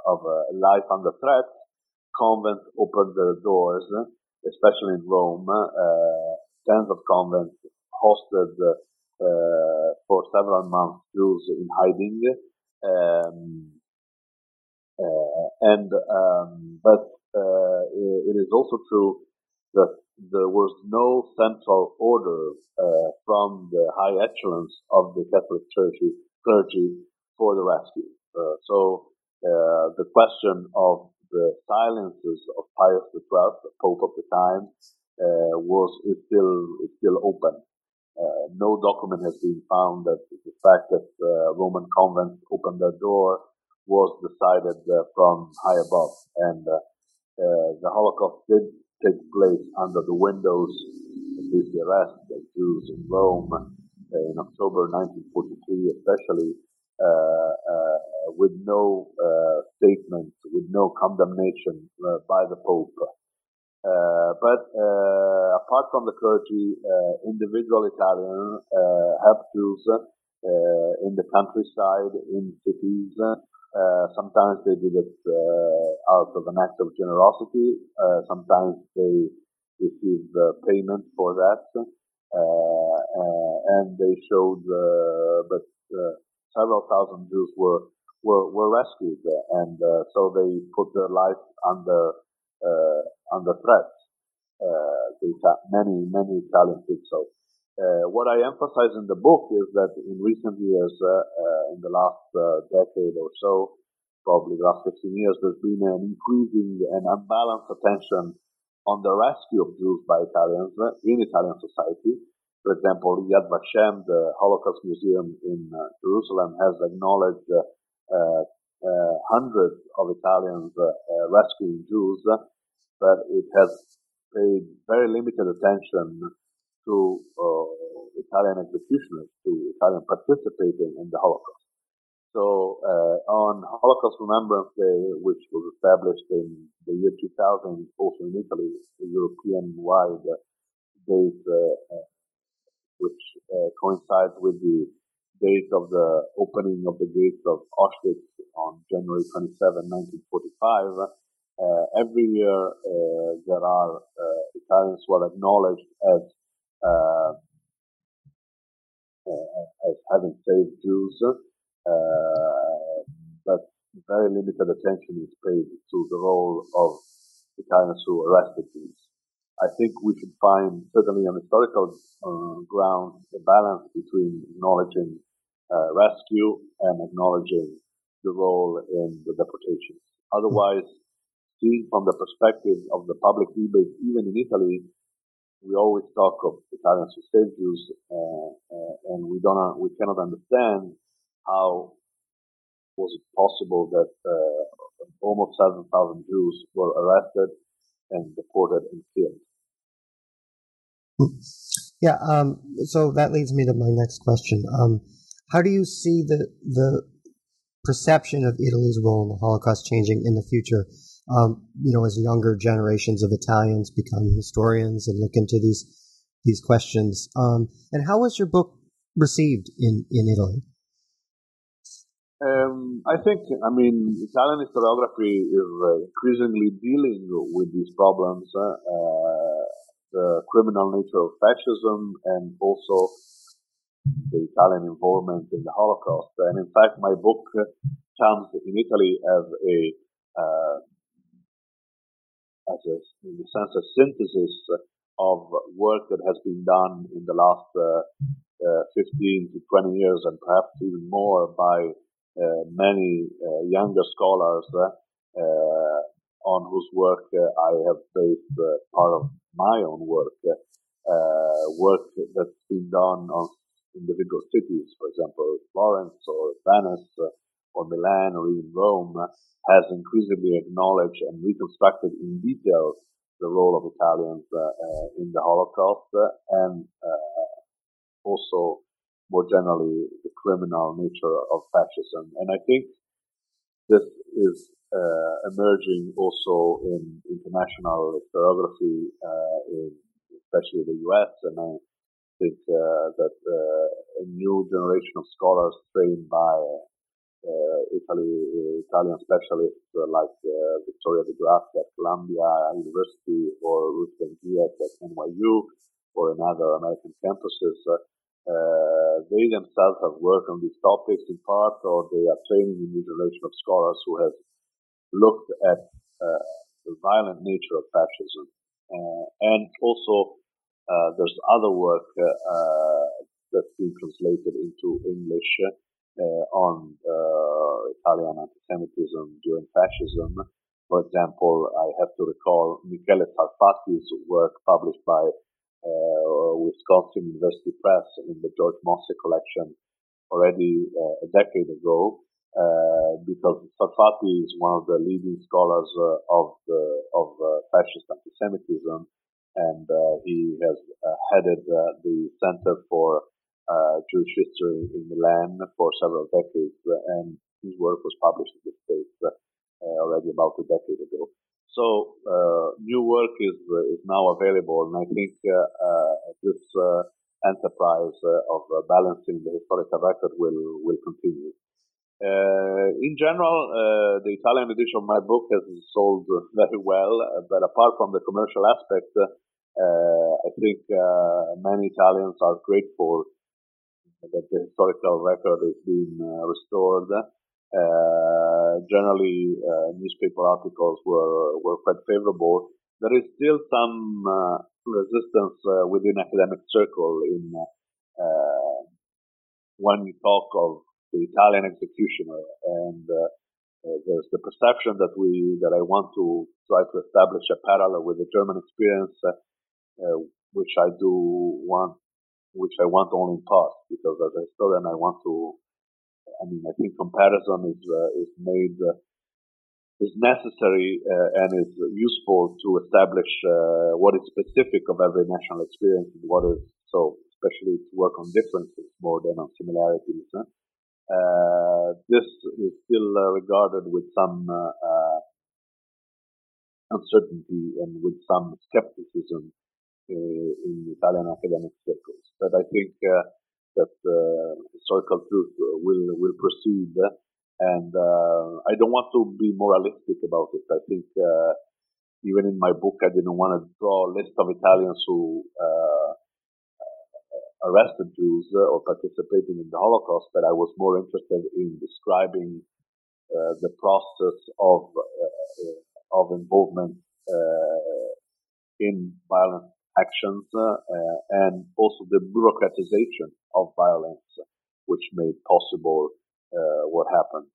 of a life under threat, convents opened their doors, especially in Rome. tens of convents hosted uh, for several months Jews in hiding. Um, uh, and um, but uh, it is also true that there was no central order uh, from the high echelons of the Catholic Church clergy for the rescue. Uh, so uh, the question of the silences of Pius XII, the Pope of the time, uh, was is still is still open. Uh, no document has been found that the fact that uh, Roman convents opened their door was decided from high above, and the Holocaust did take place under the windows, at least the arrest of Jews in Rome in October 1943, especially uh, uh, Uh, with no uh, statement, with no condemnation uh, by the Pope. Uh, but apart from the clergy, individual Italians helped Jews in the countryside, in cities. sometimes they did it out of an act of generosity. sometimes they received payment for that. Uh, uh, and they showed, uh, but several thousand Jews were were, were rescued, and uh, so they put their life under uh, under threat. Uh, they, many many Italians so. what I emphasize in the book is that in recent years, in the last decade or so, probably the last 15 years, there's been an increasing and unbalanced attention on the rescue of Jews by Italians in Italian society, for example, Yad Vashem, the Holocaust Museum in uh, Jerusalem, has acknowledged uh, uh, hundreds of Italians rescuing Jews, but it has paid very limited attention to Italian executioners, to Italian participating in the Holocaust. So uh, on Holocaust Remembrance Day, which was established in the year 2000, also in Italy, a European-wide date uh, which uh, coincides with the date of the opening of the gates of Auschwitz on January 27, 1945. Uh, every year uh, there are uh, Italians who are acknowledged as uh, uh, as having saved Jews, but very limited attention is paid to the role of Italians who arrested Jews. I think we should find, certainly on historical uh, ground, a balance between acknowledging uh, rescue and acknowledging the role in the deportations. Otherwise, seen from the perspective of the public debate, even in Italy, we always talk of Italians who saved Jews, uh, uh, and we don't, we cannot understand how was it possible that uh, almost 7,000 Jews were arrested and deported and killed. Yeah. Um, so that leads me to my next question. Um, how do you see the the perception of Italy's role in the Holocaust changing in the future? Um, you know, as younger generations of Italians become historians and look into these these questions. Um, and how was your book received in in Italy? Um, I think, I mean, Italian historiography is uh, increasingly dealing with these problems. Uh, uh, the criminal nature of fascism and also the Italian involvement in the Holocaust. And in fact, my book comes in Italy as a, uh, as a, in a sense, a synthesis of work that has been done in the last uh, uh, 15 to 20 years and perhaps even more by uh, many uh, younger scholars uh, on whose work I have based part of my own work, uh, work that's been done on individual cities, for example, Florence or Venice uh, or Milan or even Rome, has increasingly acknowledged and reconstructed in detail the role of Italians uh, uh in the Holocaust and uh, also more generally the criminal nature of fascism. And I think this is uh, emerging also in international historiography, uh, in especially the U.S. And I think uh, that a new generation of scholars trained by Italy, Italian specialists like Victoria de Grazia at Columbia University or Ruth Ben-Ghiat at NYU or in other American campuses Uh, they themselves have worked on these topics in part, or they are training a new generation of scholars who has looked at uh, the violent nature of fascism. Uh, and also, uh, there's other work uh, that's been translated into English on Italian anti-Semitism during fascism. For example, I have to recall Michele Sarfatti's work published by uh, Wisconsin University Press in the George Mosse collection already uh, a decade ago, uh, because Sarfatti is one of the leading scholars uh, of the, of uh, fascist anti-Semitism, and uh, he has uh, headed uh, the Center for uh, Jewish History in Milan for several decades, and his work was published in the States already about a decade ago. So uh, new work is uh, is now available, and I think uh, this enterprise of balancing the historical record will will continue. Uh, in general, uh, the Italian edition of my book has sold very well, uh, but apart from the commercial aspect, I think many Italians are grateful that the historical record is being restored. Uh, generally, uh, newspaper articles were were quite favorable. There is still some uh, resistance within academic circle in when we talk of the Italian executioner, and there's the perception that we that I want to try to establish a parallel with the German experience, which I do want which I want only in part, because as a historian I want to I mean, I think comparison is uh, is made uh, is necessary uh, and is useful to establish what is specific of every national experience and what is so, especially to work on differences more than on similarities. Uh, this is still uh, regarded with some uh, uncertainty and with some skepticism in Italian academic circles. But I think that uh, historical truth will will proceed. And uh, I don't want to be moralistic about it. I think uh, even in my book, I didn't want to draw a list of Italians who arrested Jews or participated in the Holocaust, but I was more interested in describing uh, the process of uh, of involvement uh, in violent actions and also the bureaucratization of violence, which made possible uh, what happened.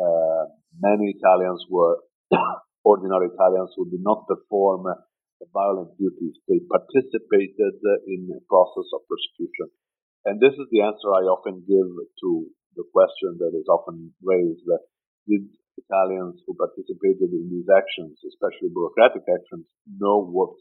Uh, many Italians were <coughs> ordinary Italians who did not perform violent duties. They participated in the process of persecution. And this is the answer I often give to the question that is often raised. That did Italians who participated in these actions, especially bureaucratic actions, know what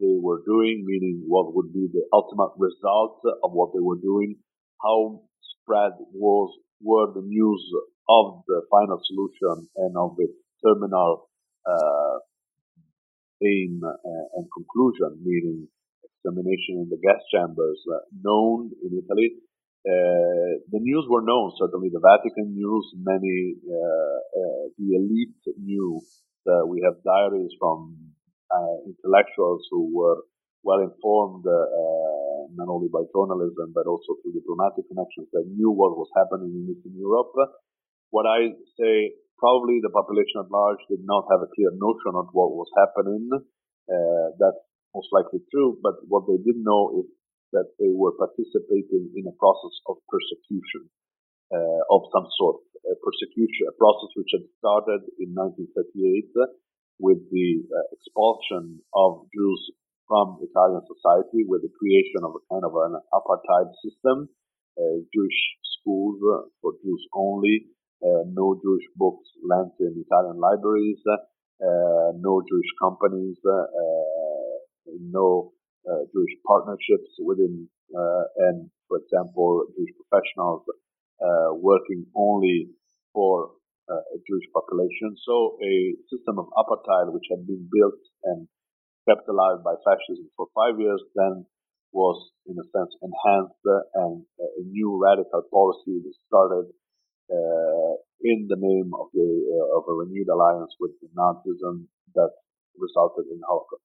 they were doing, meaning what would be the ultimate result of what they were doing, how spread was were the news of the final solution and of its terminal uh, aim and conclusion, meaning extermination in the gas chambers, uh, known in Italy. Uh, the news were known, certainly the Vatican news, many, uh, uh, the elite knew we have diaries from uh, intellectuals who were well informed, uh, not only by journalism, but also through diplomatic connections that knew what was happening in Eastern Europe. What I say, probably the population at large did not have a clear notion of what was happening. Uh, that's most likely true, but what they didn't know is that they were participating in a process of persecution uh, of some sort, a persecution, a process which had started in 1938 with the uh, expulsion of Jews from Italian society, with the creation of a kind of an apartheid system, uh, Jewish schools for Jews only, no Jewish books lent in Italian libraries, uh, no Jewish companies, uh, no uh, Jewish partnerships within, and for example, Jewish professionals working only for uh, a Jewish population. So a system of apartheid which had been built and kept alive by fascism for five years then was in a sense enhanced and a new radical policy was started uh, in the name of the uh, of a renewed alliance with Nazism that resulted in Holocaust.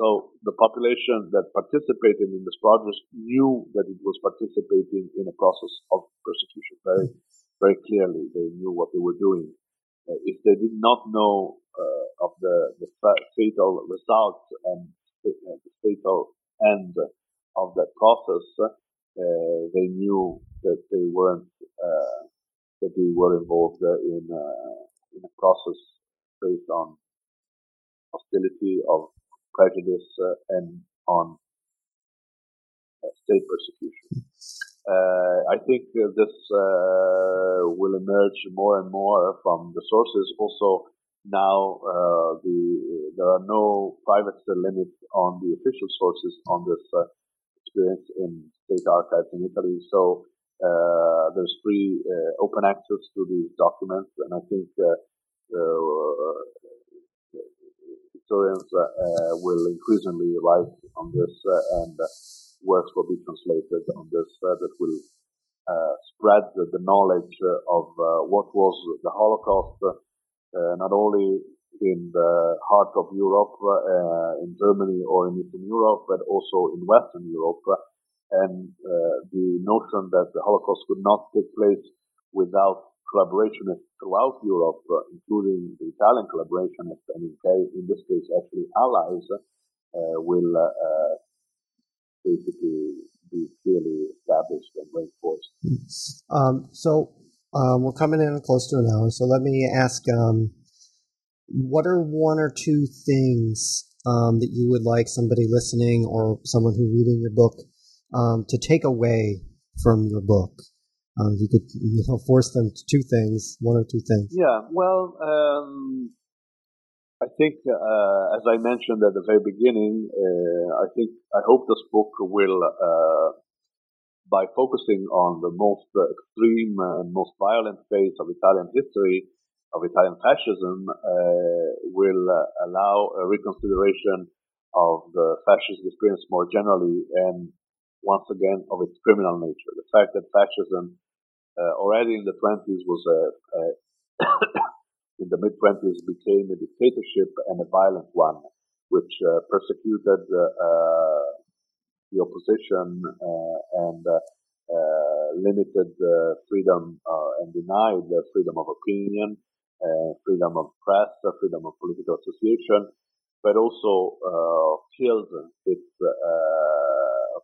So the population that participated in this project knew that it was participating in a process of persecution very, very clearly. They knew what they were doing. Uh, if they did not know uh, of the, the fatal results and uh, the fatal end of that process, uh, they knew that they weren't that they were involved in in a process based on hostility of prejudice uh, and on uh, state persecution. Uh, I think this will emerge more and more from the sources. Also, now the there are no private limits on the official sources on this experience in state archives in Italy. So uh, there's free uh, open access to these documents, and I think uh, historians uh, uh, will increasingly write on this and works will be translated on this that will spread the, the knowledge of what was the Holocaust, not only in the heart of Europe, in Germany or in Eastern Europe, but also in Western Europe. And uh, the notion that the Holocaust could not take place without collaborationists throughout Europe, uh, including the Italian collaborationists, and in, this case actually allies, uh, will basically be clearly established and reinforced. Um, so um, we're coming in close to an hour, so let me ask, um, what are one or two things um, that you would like somebody listening or someone who's reading your book um, to take away from your book? Um, you could you know force them to two things, one or two things. Yeah, well, um, I think uh, as I mentioned at the very beginning, uh, I think I hope this book will, uh, by focusing on the most extreme and most violent phase of Italian history, of Italian fascism, uh, will allow a reconsideration of the fascist experience more generally and once again of its criminal nature. The fact that fascism uh, already in the 20s was a, a <coughs> in the mid 20s became a dictatorship and a violent one, which uh, persecuted uh, the opposition uh, and uh, uh, limited freedom and denied the freedom of opinion, freedom of press, freedom of political association, but also killed its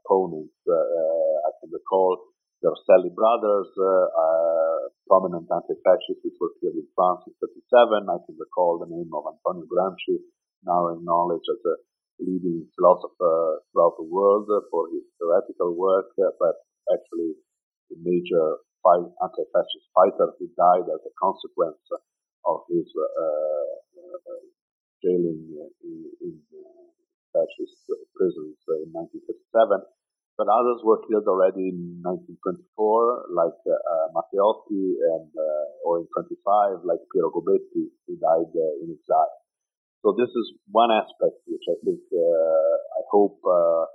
opponents. I can recall the Rosselli brothers, uh, prominent anti-fascists which were killed in France in 37. I can recall the name of Antonio Gramsci, now acknowledged as a leading philosopher throughout the world for his theoretical work, but actually a major anti-fascist fighter who died as a consequence of his uh, uh, jailing in, in fascist prisons in 1937 but others were killed already in 1924, like uh, uh, Matteotti, and uh, or in 25, like Piero Gobetti, who died uh, in exile. So this is one aspect which I think uh, I hope uh,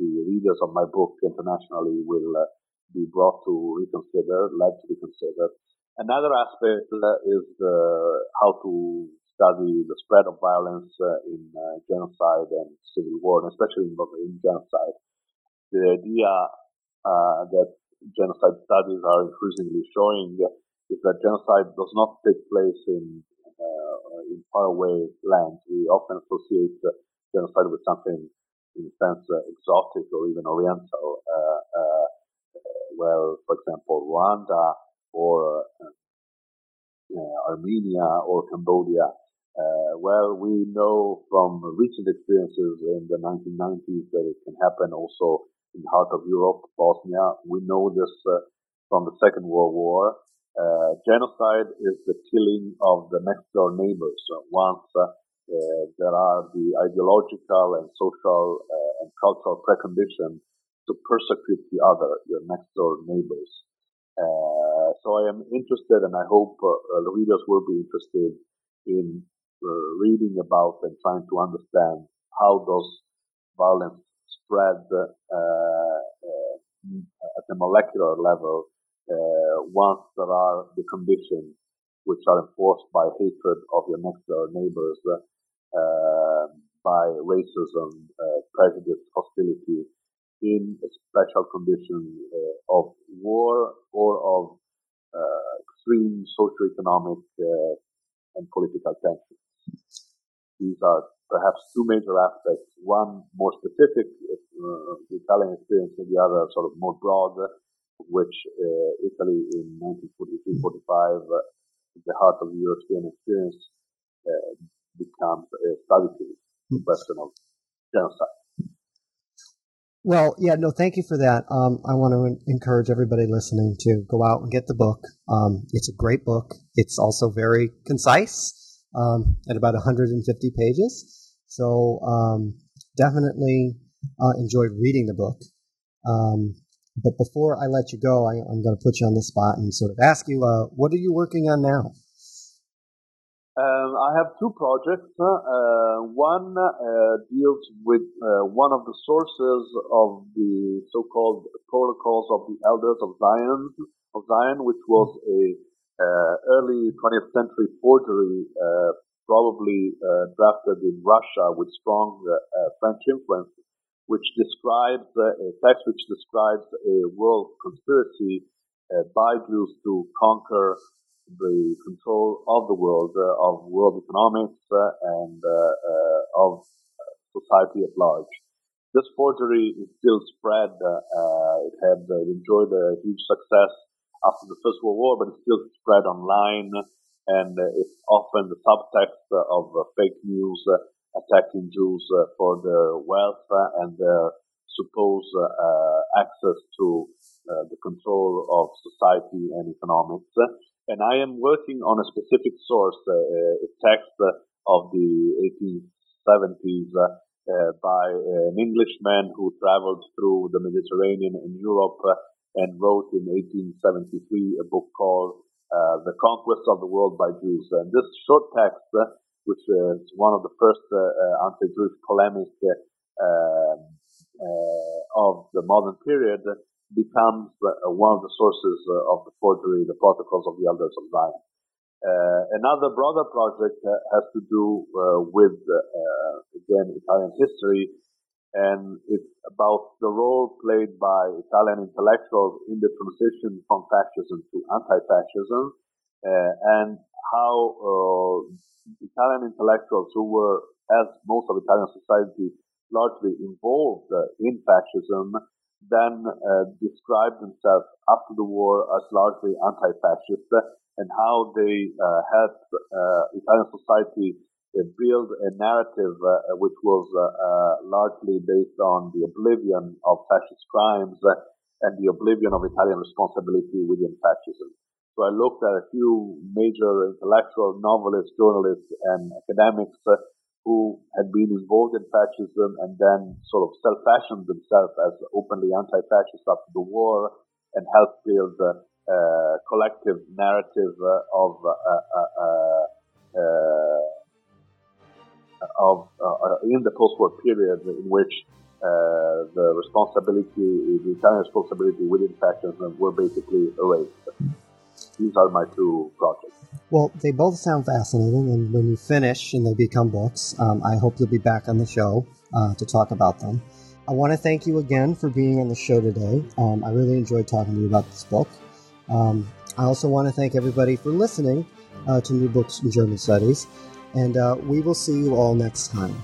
the readers of my book internationally will be brought to reconsider, led to reconsider. Another aspect is how to study the spread of violence in genocide and civil war, and especially in, in genocide the idea uh, that genocide studies are increasingly showing is that genocide does not take place in uh, in faraway lands. We often associate genocide with something in a sense uh, exotic or even oriental. Uh, uh, well, for example, Rwanda or uh, Armenia or Cambodia. well, we know from recent experiences in the 1990s that it can happen also in the heart of Europe, Bosnia. We know this uh, from the Second World War. Uh, genocide is the killing of the next door neighbors. once uh, there are the ideological and social and cultural preconditions to persecute the other, your next door neighbors. Uh, so I am interested, and I hope uh, the readers will be interested in uh, reading about and trying to understand how those violence spread uh, uh, at the molecular level uh, once there are the conditions which are enforced by hatred of your next door neighbors by racism, prejudice, hostility in a special condition uh, of war or of uh, extreme socioeconomic uh, and political tensions. These are perhaps two major aspects. One more specific, uh, the Italian experience, and the other sort of more broad, which uh, Italy in 1943-45, uh, the heart of the European experience, uh, becomes a study field, the question of genocide. Well, yeah, no, thank you for that. Um, I want to encourage everybody listening to go out and get the book. Um, it's a great book. It's also very concise um, at about 150 pages. So um, definitely uh, enjoyed reading the book. Um, but before I let you go, I, am going to put you on the spot and sort of ask you, uh, what are you working on now? Um, I have two projects. Uh, one uh, deals with uh, one of the sources of the so-called protocols of the Elders of Zion, of Zion, which was a uh, early 20th century forgery, probably uh, drafted in Russia with strong French influence, which describes a text which describes a world conspiracy by Jews to conquer the control of the world, uh, of world economics, uh, and uh, of society at large. This forgery is still spread. it had enjoyed a huge success after the First World War, but it's still spread online, and uh, it's often the subtext of uh, fake news uh, attacking Jews for their wealth and their supposed access to the control of society and economics. And I am working on a specific source, uh, a text of the 1870s uh, by an Englishman who traveled through the Mediterranean and Europe and wrote in 1873 a book called uh, The Conquest of the World by Jews. And this short text, uh, which is one of the first uh, anti-Jewish polemic um, of the modern period, becomes uh, one of the sources uh, of the forgery, the protocols of the elders of Zion. Uh, another broader project has to do with, again, Italian history, and it's about the role played by Italian intellectuals in the transition from fascism to anti-fascism, uh, and how uh, Italian intellectuals who were, as most of Italian society, largely involved uh, in fascism, then uh, described themselves after the war as largely anti-fascist and how they uh, helped uh, Italian society uh, build a narrative uh, which was uh, largely based on the oblivion of fascist crimes and the oblivion of Italian responsibility within fascism. So I looked at a few major intellectual novelists, journalists, and academics who had been involved in fascism and then sort of self-fashioned themselves as openly anti-fascist after the war and helped build a, a collective narrative uh, of uh, uh, of in the post-war period in which uh, the responsibility, the Italian responsibility within fascism were basically erased. These are my two projects. Well, they both sound fascinating, and when you finish and they become books, um, I hope you'll be back on the show uh, to talk about them. I want to thank you again for being on the show today. Um, I really enjoyed talking to you about this book. Um, I also want to thank everybody for listening uh, to New Books in German Studies, and uh, we will see you all next time.